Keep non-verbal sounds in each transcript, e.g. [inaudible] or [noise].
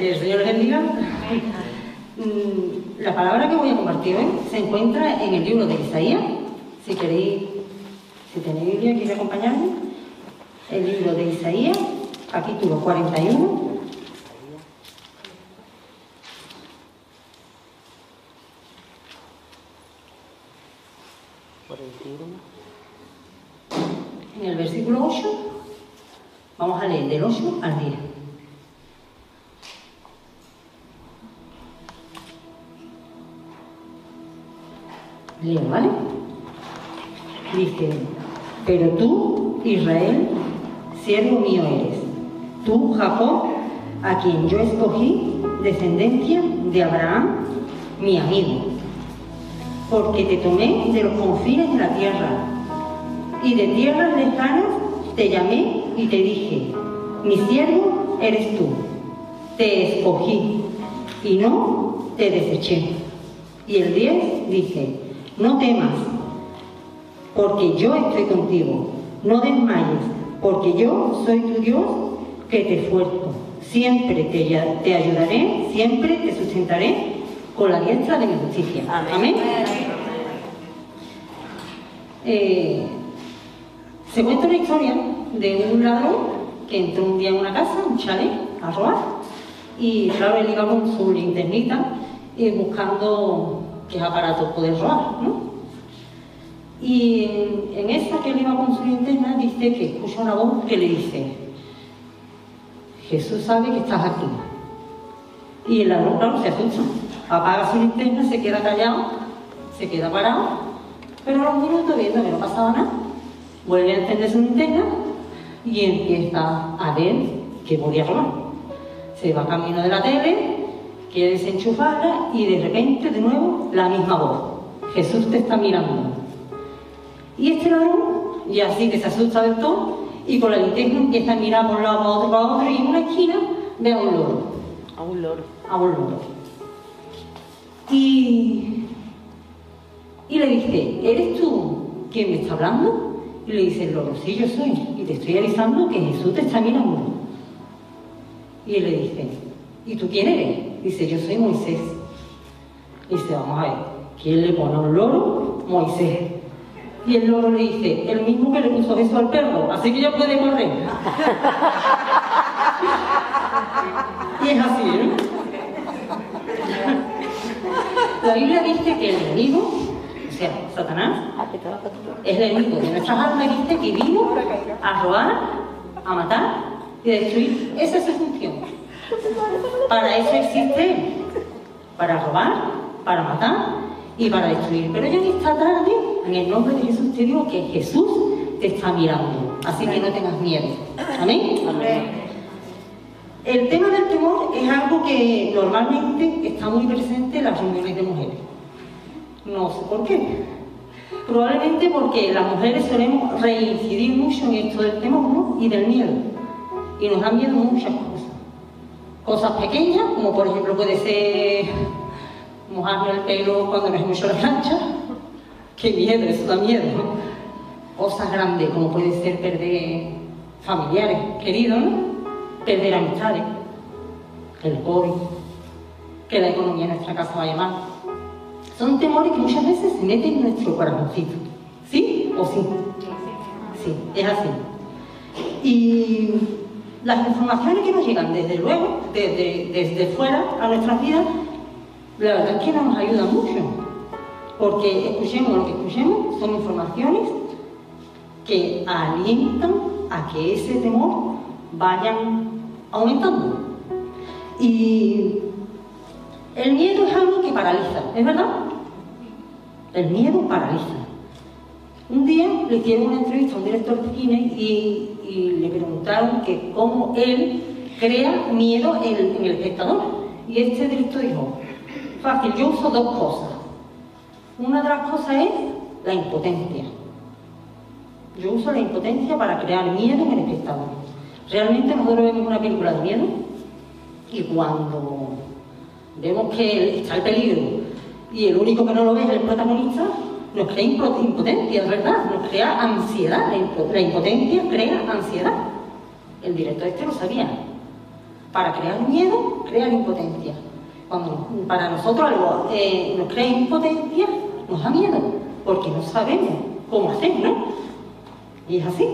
que el Señor les bendiga. Mm, La palabra que voy a compartir hoy se encuentra en el libro de Isaías. Si queréis, si tenéis Biblia, queréis acompañarme. El libro de Isaías, capítulo 41. En el versículo 8, vamos a leer del 8 al 10. Leo, ¿vale? Dice, pero tú, Israel, siervo mío eres. Tú, Jacob, a quien yo escogí, descendencia de Abraham, mi amigo. Porque te tomé de los confines de la tierra, y de tierras lejanas te llamé y te dije, mi siervo eres tú. Te escogí y no te deseché. Y el 10 dice, no temas, porque yo estoy contigo. No desmayes, porque yo soy tu Dios que te esfuerzo. Siempre te, ayudaré, siempre te sustentaré con la diestra de mi justicia. Amén. Eh, se cuenta una historia de un ladrón que entró un día en una casa, un chalet, a robar. Y claro, él iba con su linternita eh, buscando qué aparato poder robar, ¿no? Y en, en esa que él iba con su linterna dice que escucha una voz que le dice, Jesús sabe que estás aquí. Y el ladrón, claro, se asusta, apaga su linterna, se queda callado, se queda parado, pero a los minutos, viendo que no pasaba nada, vuelve a encender su linterna y empieza a ver que podía robar. Se va camino de la tele, quiere desenchufarla y de repente, de nuevo, la misma voz. Jesús te está mirando. Y este ladrón, ya así que se asusta del todo, y con la linterna empieza a mirar por un lado, para otro, para otro, y en una esquina ve a un loro A un loro. a un loro. Y, y le dice, ¿eres tú quien me está hablando? Y le dice el loro, sí, yo soy. Y te estoy avisando que Jesús te está mirando. Y él le dice, ¿y tú quién eres? Dice, yo soy Moisés. Dice, vamos a ver, ¿quién le pone un loro? Moisés. Y el loro le dice, el mismo que le puso beso al perro, así que ya puede correr. [laughs] y es así, ¿eh? La Biblia dice que el enemigo, o sea, Satanás, es el enemigo de nuestras almas dice que vino a robar, a matar y a destruir. Esa es su función. Para eso existe. Para robar, para matar y para destruir. Pero yo en esta tarde, en el nombre de Jesús, te digo que Jesús te está mirando. Así que no tengas miedo. Amén. El tema del temor es algo que normalmente está muy presente en las reuniones de mujeres. No sé por qué. Probablemente porque las mujeres solemos reincidir mucho en esto del temor ¿no? y del miedo. Y nos dan miedo muchas cosas. Cosas pequeñas, como por ejemplo puede ser mojarnos el pelo cuando nos hemos hecho la plancha. Qué miedo, eso da miedo. Cosas grandes, como puede ser perder familiares queridos, ¿no? perder amistades, el COVID, que la economía de nuestra casa vaya mal. Son temores que muchas veces se meten en nuestro corazoncito. ¿Sí o sí? Sí, es así. Y las informaciones que nos llegan desde luego, desde, desde fuera a nuestras vidas, la verdad es que no nos ayudan mucho. Porque escuchemos lo que escuchemos, son informaciones que alientan a que ese temor vayan aumentando. Y el miedo es algo que paraliza, ¿es verdad? El miedo paraliza. Un día le hicieron una entrevista a un director de cine y, y le preguntaron que cómo él crea miedo en, el espectador. Y este director dijo, fácil, yo uso dos cosas. Una de las cosas es la impotencia. Yo uso la impotencia para crear miedo en el espectador. Realmente nosotros vemos una película de miedo y cuando vemos que está el peligro y el único que no lo ve es el protagonista, nos crea impo- impotencia, es verdad, nos crea ansiedad. La impotencia crea ansiedad. El director este lo sabía. Para crear miedo, crear impotencia. Cuando para nosotros algo eh, nos crea impotencia, nos da miedo, porque no sabemos cómo hacer, ¿no? Y es así.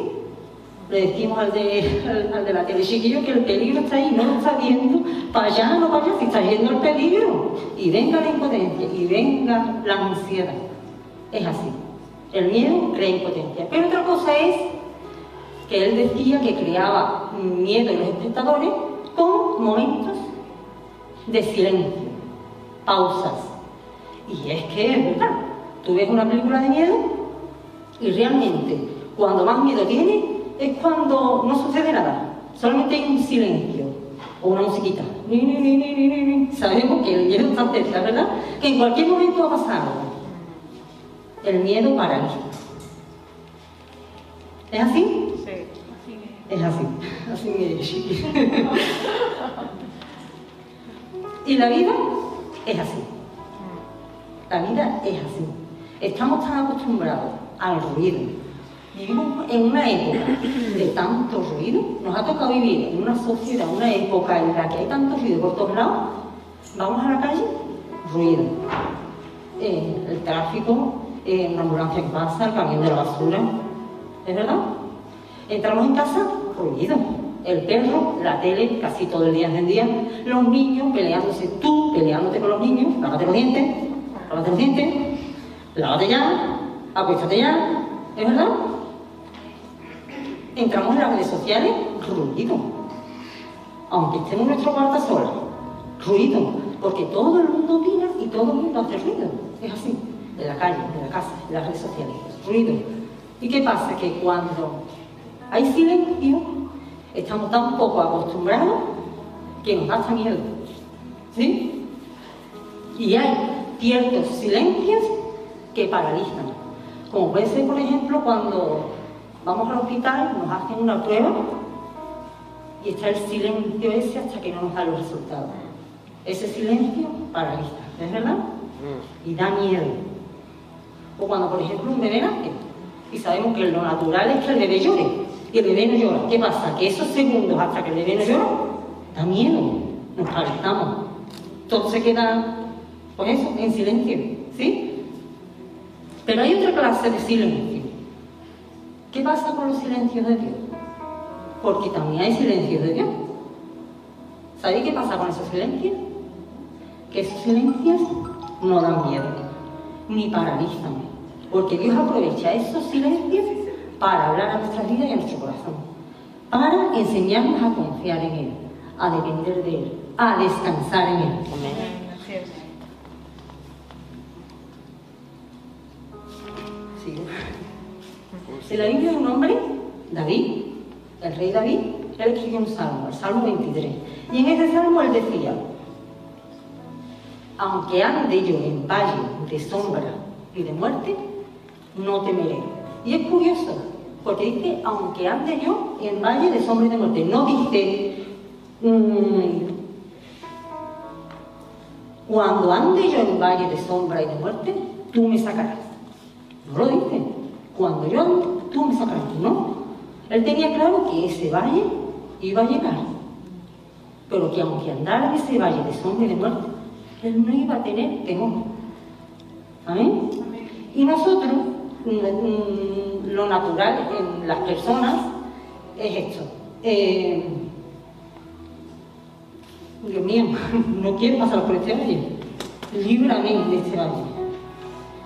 Le decimos al de, al, de la tele chiquillo que el peligro está ahí, no lo está viendo, para allá, no para allá, si está yendo el peligro. Y venga la impotencia, y venga la ansiedad. Es así. El miedo crea impotencia. Pero otra cosa es que él decía que creaba miedo en los espectadores con momentos de silencio, pausas. Y es que verdad, tú ves una película de miedo y realmente cuando más miedo tiene es cuando no sucede nada, solamente hay un silencio o una musiquita. Sabemos que el miedo ¿verdad? Que en cualquier momento va a pasar. El miedo paraliza. ¿Es así? Sí. Es así. [laughs] Así es. y la vida es así. La vida es así. Estamos tan acostumbrados al ruido. Vivimos en una época de tanto ruido. Nos ha tocado vivir en una sociedad, una época en la que hay tanto ruido por todos lados. Vamos a la calle, ruido. Eh, el tráfico, eh, una ambulancia que pasa, el camión de la basura. ¿Es verdad? Entramos en casa, ruido. El perro, la tele, casi todo el día encendida. Los niños peleándose, tú peleándote con los niños, lávate los dientes, lávate los dientes, lávate ya, acuéstate ya. ¿Es verdad? Entramos en las redes sociales, ruido. Aunque estemos en nuestro cuarto sola, ruido. Porque todo el mundo opina y todo el mundo hace ruido. Es así. En la calle, en la casa, en las redes sociales, ruido. ¿Y qué pasa? Que cuando hay silencio, estamos tan poco acostumbrados que nos da hasta miedo. ¿Sí? Y hay ciertos silencios que paralizan. Como puede ser, por ejemplo, cuando vamos al hospital, nos hacen una prueba y está el silencio ese hasta que no nos da los resultados. Ese silencio paraliza, ¿es verdad? Y da miedo. O cuando, por ejemplo, un bebé nace y sabemos que lo natural es que el bebé llore y el bebé no llora. ¿Qué pasa? Que esos segundos hasta que el bebé no llora, da miedo, nos paralizamos. Todo se queda, pues eso, en silencio, ¿sí? Pero hay otra clase de silencio. ¿Qué pasa con los silencios de Dios? Porque también hay silencios de Dios. ¿Sabéis qué pasa con esos silencios? Que esos silencios no dan miedo, ni paralizan. Porque Dios aprovecha esos silencios para hablar a nuestra vida y a nuestro corazón. Para enseñarnos a confiar en Él, a depender de Él, a descansar en Él. Sigo. En la Biblia hay un hombre, David, el rey David, él escribió un salmo, el Salmo 23. Y en ese salmo él decía, aunque ande yo en valle de sombra y de muerte, no temeré. Y es curioso, porque dice, aunque ande yo en valle de sombra y de muerte, no dice, mm, cuando ande yo en valle de sombra y de muerte, tú me sacarás. No lo dice. Cuando yo ande, tú me sacarás. No. Él tenía claro que ese valle iba a llegar. Pero que aunque andara ese valle de sombra y de muerte, él no iba a tener temor. Amén. Y nosotros, mm, lo natural en las personas es esto. Eh, Dios mío, [laughs] no quiero pasar por este valle. Líbrame este valle.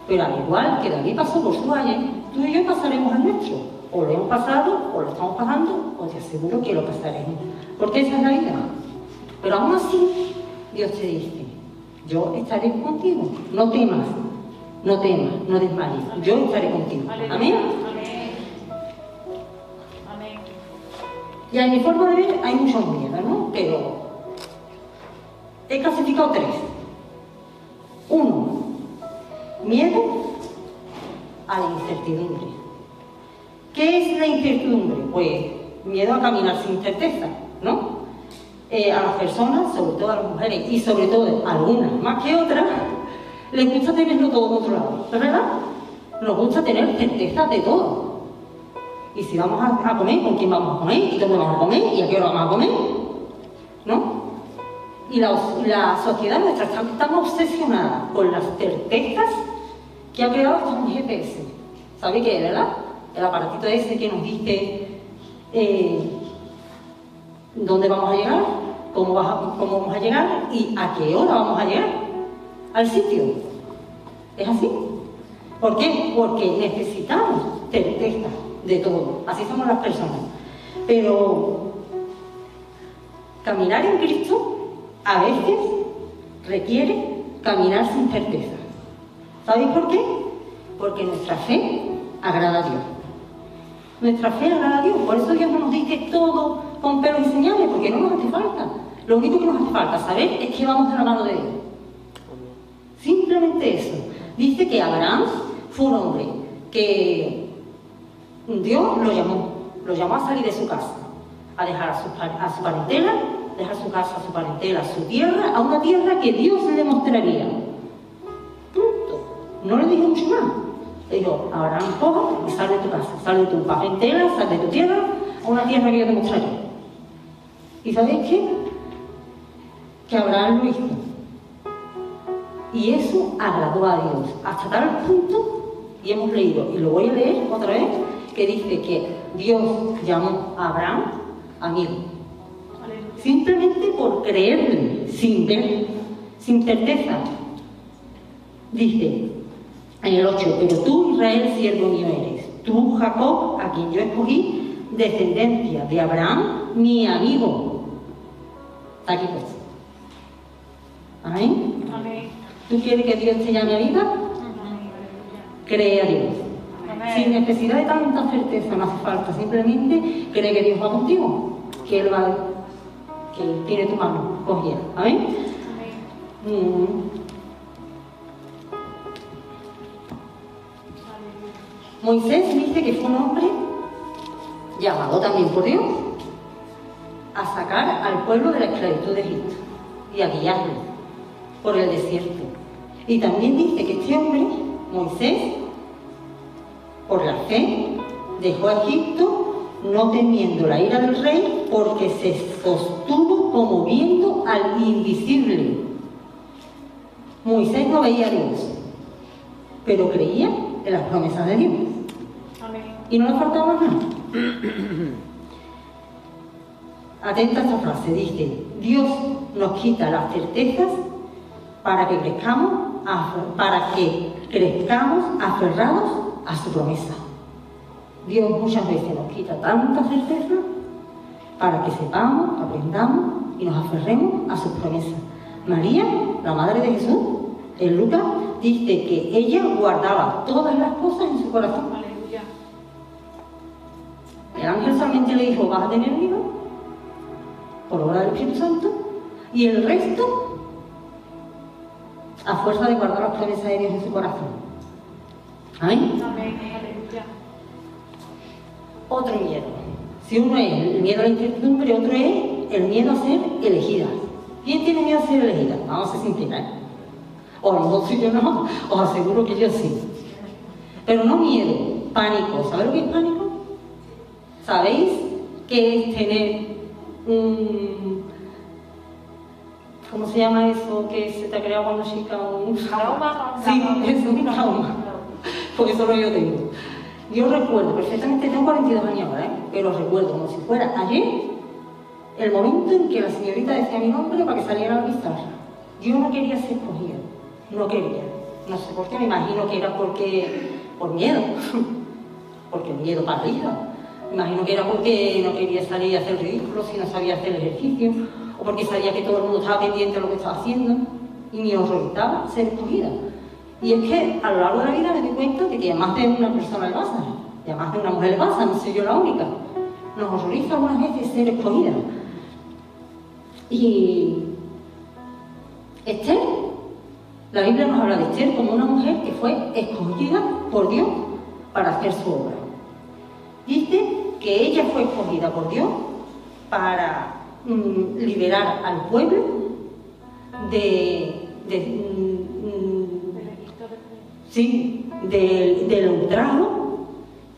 Pero al igual que David pasó por su valle, tú y yo pasaremos al nuestro. O lo hemos pasado, o lo estamos pasando, o te aseguro que lo pasaremos. Porque esa es la vida. Pero aún así, Dios te dice, yo estaré contigo. No temas, no temas, no desmayes. Yo estaré contigo. Amén. Amén. Amén. Y a mi forma de ver hay muchos miedos, ¿no? Pero he clasificado tres. Uno, miedo a la incertidumbre. ¿Qué es la incertidumbre? Pues miedo a caminar sin certeza. Eh, a las personas, sobre todo a las mujeres y sobre todo a algunas más que otras, les gusta tenerlo todo controlado, ¿es verdad? Nos gusta tener certeza de todo. Y si vamos a, comer, ¿con quién vamos a comer? ¿Y dónde vamos a comer? ¿Y a qué hora vamos a comer? ¿no? Y la, sociedad nuestra está tan obsesionada con las certezas que ha creado hasta un GPS. ¿Sabe qué verdad? El aparatito ese que nos dice eh, dónde vamos a llegar, cómo, vamos a llegar y a qué hora vamos a llegar al sitio. ¿Es así? ¿Por qué? Porque necesitamos certeza de todo. Así somos las personas. Pero caminar en Cristo a veces requiere caminar sin certeza. ¿Sabéis por qué? Porque nuestra fe agrada a Dios. Nuestra fe agrada a Dios. Por eso Dios no nos dice todo con pelos y señales, porque no nos hace falta. Lo único que nos hace falta saber es que vamos de la mano de Dios. Simplemente eso. Dice que Abraham fue un hombre que Dios lo llamó, lo llamó a salir de su casa, a dejar a su, a su parentela, dejar su casa, a su parentela, a su tierra, a una tierra que Dios le mostraría. Punto. No le dijo mucho más. Le dijo, Abraham, coja y sal de tu casa, sal de tu parentela, sal de tu tierra, a una tierra que yo te mostraré. ¿Y sabéis qué? Que Abraham lo hizo. Y eso agradó a Dios, hasta tal punto, y hemos leído, y lo voy a leer otra vez, que dice que Dios llamó a Abraham amigo. Simplemente por creerle, sin ver, sin certeza. Dice en el 8, pero tú Israel siervo mío eres, tú Jacob, a quien yo escogí, descendencia de Abraham, mi amigo. Está aquí pues. Amén. ¿Tú quieres que Dios te llame a vida? Cree a Dios. Sin necesidad de tanta certeza, no hace falta. Simplemente cree que Dios va contigo, que Él va, que Él tiene tu mano cogida. ¿Amén? Mm. Moisés dice que fue un hombre llamado también por Dios a sacar al pueblo de la esclavitud de Egipto y a guiarlo por el desierto. Y también dice que este hombre, Moisés, por la fe, dejó a Egipto no temiendo la ira del rey porque se sostuvo como viendo al invisible. Moisés no veía a Dios, pero creía en las promesas de Dios. Y no le faltaba nada. [clears throat] Atenta a esta frase, dice, Dios nos quita las certezas para que crezcamos, para que crezcamos aferrados a su promesa. Dios muchas veces nos quita tanta certeza para que sepamos, aprendamos y nos aferremos a sus promesas. María, la madre de Jesús, en Lucas, dice que ella guardaba todas las cosas en su corazón. El ángel solamente le dijo, vas a tener un hijo, por obra del Espíritu Santo, y el resto, a fuerza de guardar las promesas de Dios en su corazón. Amén. Otro miedo. Si uno es el miedo a la incertidumbre, otro es el miedo a ser elegida. ¿Quién tiene miedo a ser elegida? Vamos a ser sinceros. O a lo mejor si yo no, [laughs] os aseguro que yo sí. Pero no miedo, pánico. ¿Sabéis lo que es pánico? ¿Sabéis qué es tener un... ¿Cómo se llama eso que se te ha creado cuando chica? Un trauma. Sí, es un trauma porque solo yo tengo. Yo recuerdo perfectamente, tengo 42 años ahora, ¿eh? pero recuerdo como si fuera ayer el momento en que la señorita decía mi nombre para que saliera a la pizarra. Yo no quería ser escogida, no quería. No sé por qué, me imagino que era porque, por miedo, [laughs] porque miedo para arriba. Imagino que era porque no quería salir a hacer ridículo si no sabía hacer ejercicio, o porque sabía que todo el mundo estaba pendiente de lo que estaba haciendo y me horrorizaba ser escogida. Y es que a lo largo de la vida me di cuenta de que a más de una persona le pasa, y a más de una mujer le pasa, no soy yo la única. Nos horroriza algunas veces ser escogida. Y Esther, la Biblia nos habla de Esther como una mujer que fue escogida por Dios para hacer su obra. Dice que ella fue escogida por Dios para mm, liberar al pueblo de, ¿sí? del, del ultrajo,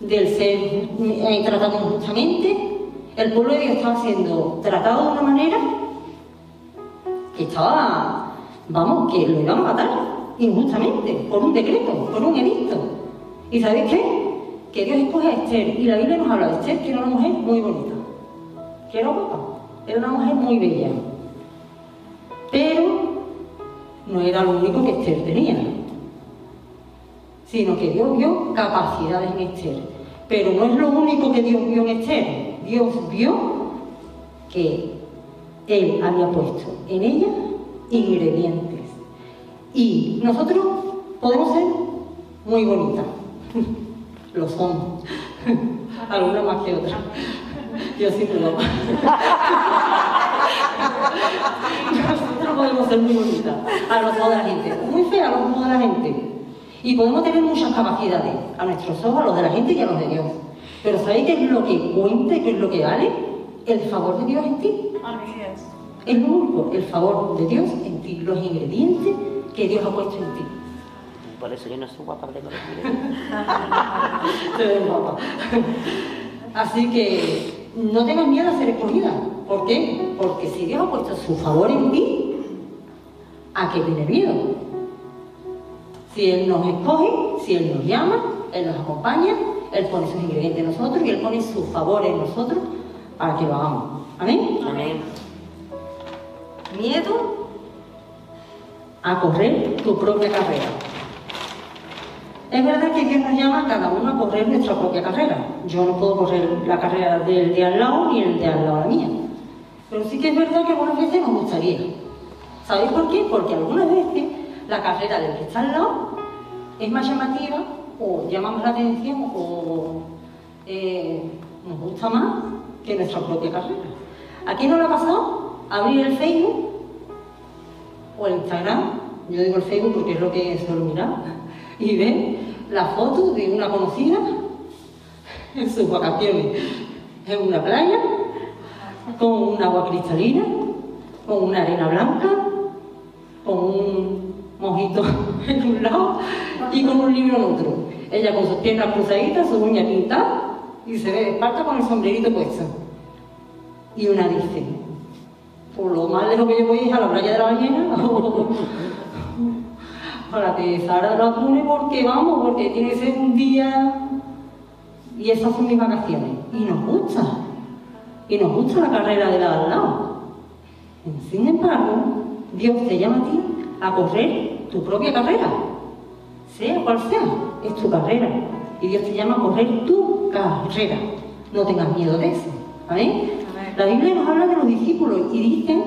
del ser eh, tratado injustamente. El pueblo de Dios estaba siendo tratado de una manera que estaba, vamos, que lo iban a matar injustamente, por un decreto, por un edicto. ¿Y sabéis qué? Que Dios escoge a Esther, y la Biblia nos habla de Esther, que era una mujer muy bonita, que era guapa, era una mujer muy bella. Pero no era lo único que Esther tenía, sino que Dios vio capacidades en Esther. Pero no es lo único que Dios vio en Esther. Dios vio que Él había puesto en ella ingredientes. Y nosotros podemos ser muy bonitas. [laughs] Lo somos. [laughs] Algunas más que otras. Yo siempre lo Nosotros podemos ser muy bonitas a los ojos de la gente, muy feas a los ojos de la gente. Y podemos tener muchas capacidades a nuestros ojos, a los de la gente y a los de Dios. Pero ¿sabéis qué es lo que cuenta y qué es lo que vale? El favor de Dios en ti. Es lo único, el favor de Dios en ti, los ingredientes que Dios ha puesto en ti. Por eso yo no soy guapa de [laughs] Te guapa. Así que no tengas miedo a ser escogida. ¿Por qué? Porque si Dios ha puesto su favor en ti, ¿a qué tener miedo? Si Él nos escoge, si Él nos llama, Él nos acompaña, Él pone sus ingredientes en nosotros y Él pone su favor en nosotros para que lo hagamos. Amén. Amén. Miedo a correr tu propia carrera. Es verdad que Dios nos llama cada uno a correr nuestra propia carrera. Yo no puedo correr la carrera del de al lado ni el de al lado la mía. Pero sí que es verdad que algunas veces nos gustaría. ¿Sabéis por qué? Porque algunas veces la carrera del que está al lado es más llamativa o llama más la atención o eh, nos gusta más que nuestra propia carrera. ¿A quién no le ha pasado abrir el Facebook o el Instagram? Yo digo el Facebook porque es lo que suelo mirar [laughs] y ver la foto de una conocida en sus vacaciones en una playa con un agua cristalina, con una arena blanca, con un mojito [laughs] en un lado y con un libro en otro. Ella con sus piernas cruzaditas, sus uñas pintadas y se ve de con el sombrerito puesto. Y una dice, por lo más lejos que yo voy es a la playa de la ballena [laughs] para que Sara lo apune porque vamos, porque tiene que ser un día y esas son mis vacaciones. Y nos gusta. Y nos gusta la carrera de la al lado. Sin embargo, Dios te llama a ti a correr tu propia carrera, sea cual sea, es tu carrera. Y Dios te llama a correr tu carrera. No tengas miedo de eso. ¿Amén? La Biblia nos habla de los discípulos y dicen,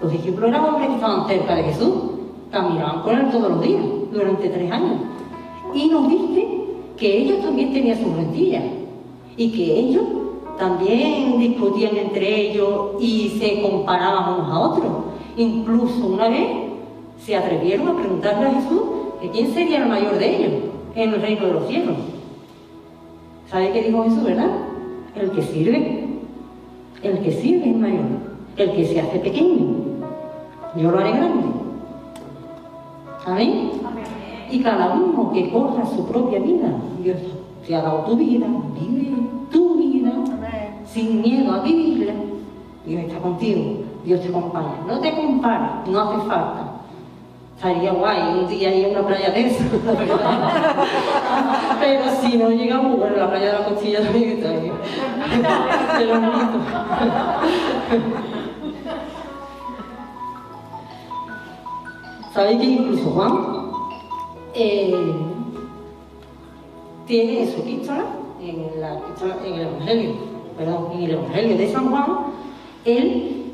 los discípulos eran hombres que estaban cerca de Jesús, caminaban con él todos los días, durante tres años. Y nos dice que ellos también tenían sus rentillas y que ellos también discutían entre ellos y se comparaban unos a otros. Incluso una vez se atrevieron a preguntarle a Jesús que quién sería el mayor de ellos en el reino de los cielos. ¿Sabe qué dijo Jesús, verdad? El que sirve. El que sirve es mayor. El que se hace pequeño. Yo lo haré grande. Amén. Y cada uno que corra su propia vida. Dios te ha dado tu vida. Vive tu vida sin miedo a vivirla. Dios está contigo. Dios te acompaña. No te compares. No hace falta. Estaría guay un día ir a una playa de esa, [laughs] Pero si no llegamos, bueno, la playa de la costilla también está bien. De [laughs] los bonitos. [laughs] ¿Sabéis que incluso Juan eh, tiene en su epístola, en, en el Evangelio, perdón, en el Evangelio de San Juan, él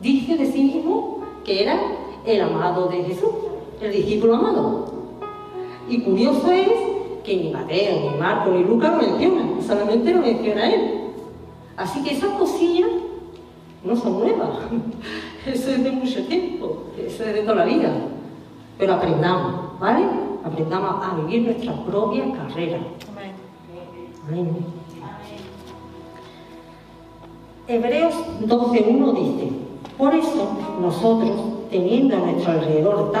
dice de sí mismo que era el amado de Jesús, el discípulo amado. Y curioso es que ni Mateo, ni Marco, ni Lucas lo mencionan, solamente lo menciona él. Así que esas cosillas no son nuevas. Eso es de mucho tiempo, eso es de toda la vida. Pero aprendamos, ¿vale? Aprendamos a vivir nuestra propia carrera. Amén. Hebreos 12.1 dice, por eso nosotros, teniendo a nuestro alrededor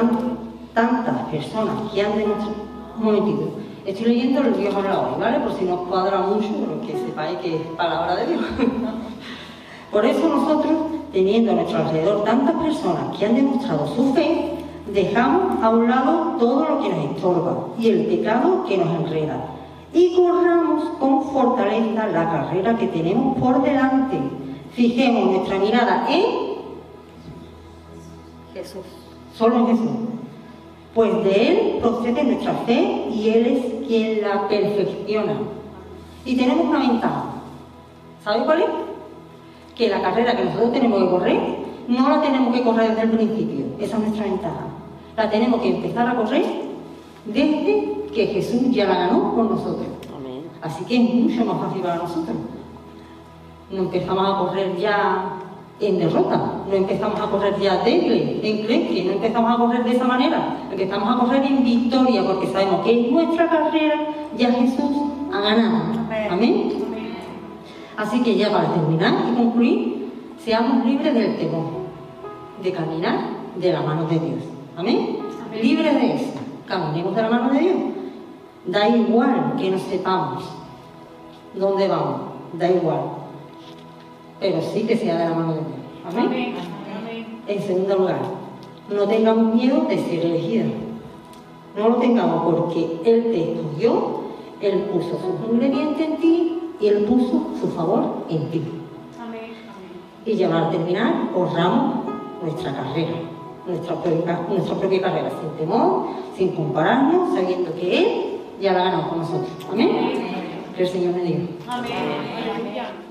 tantas personas que han de nuestro... Un momentito. Estoy leyendo el Dios habla hoy, ¿vale? Por si no os cuadra mucho, pero que sepáis que es palabra de Dios. [laughs] Por eso nosotros, teniendo a nuestro alrededor tantas personas que han demostrado su fe, dejamos a un lado todo lo que nos estorba y el pecado que nos enreda y corramos con fortaleza la carrera que tenemos por delante. Fijemos nuestra mirada en Jesús. solo en Jesús. Pues de Él procede nuestra fe y Él es quien la perfecciona. Y tenemos una ventaja. ¿Sabe cuál es? Que la carrera que nosotros tenemos que correr, no la tenemos que correr desde el principio. Esa es nuestra ventaja. La tenemos que empezar a correr desde que Jesús ya la ganó por nosotros. Amén. Así que es mucho más fácil para nosotros. No empezamos a correr ya en derrota, no empezamos a correr ya débil, enclenque, no empezamos a correr de esa manera, empezamos a correr en victoria porque sabemos que en nuestra carrera ya Jesús ha ganado. Amén. Amén. Así que ya para terminar y concluir, seamos libres del temor, de caminar de la mano de Dios. Amén. Amén. Libres de eso, caminemos de la mano de Dios. Da igual que no sepamos dónde vamos, da igual. Pero sí que sea de la mano de Dios. Amén. Amén. Amén. En segundo lugar, no tengamos miedo de ser elegidos. No lo tengamos porque Él te escogió, Él puso sus ingredientes en ti y Él puso su favor en ti. Amén. Y ya para terminar, honramos nuestra carrera, nuestra propia, nuestra propia carrera, sin temor, sin compararnos, sabiendo que Él ya la ha ganado con nosotros. Amén. Que el Señor me diga. Amén.